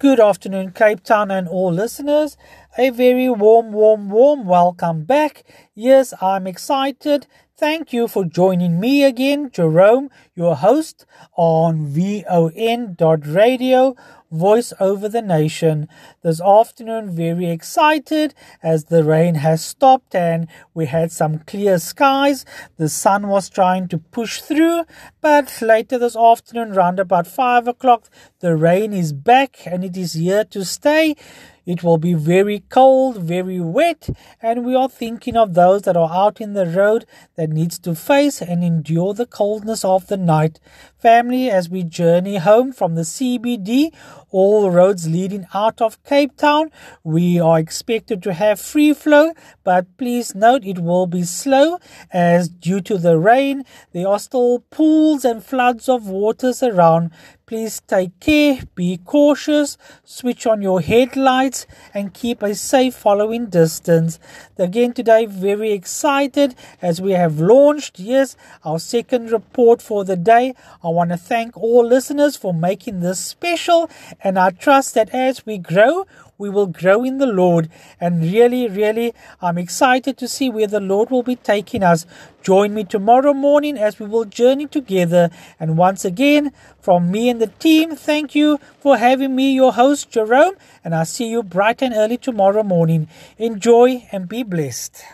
Good afternoon, Cape Town and all listeners. A very warm, warm, warm welcome back. Yes, I'm excited. Thank you for joining me again, Jerome, your host on VON.radio voice over the nation. This afternoon, very excited as the rain has stopped and we had some clear skies. The sun was trying to push through, but later this afternoon, round about five o'clock, the rain is back and it is here to stay. It will be very cold, very wet, and we are thinking of those that are out in the road that needs to face and endure the coldness of the night. Family, as we journey home from the CBD, all roads leading out of Cape Town, we are expected to have free flow, but please note it will be slow as due to the rain, there are still pools and floods of waters around. Please take care, be cautious, switch on your headlights, and keep a safe following distance. Again, today, very excited as we have launched, yes, our second report for the day. I want to thank all listeners for making this special, and I trust that as we grow, we will grow in the Lord. And really, really, I'm excited to see where the Lord will be taking us. Join me tomorrow morning as we will journey together. And once again, from me and the team, thank you for having me, your host, Jerome. And I'll see you bright and early tomorrow morning. Enjoy and be blessed.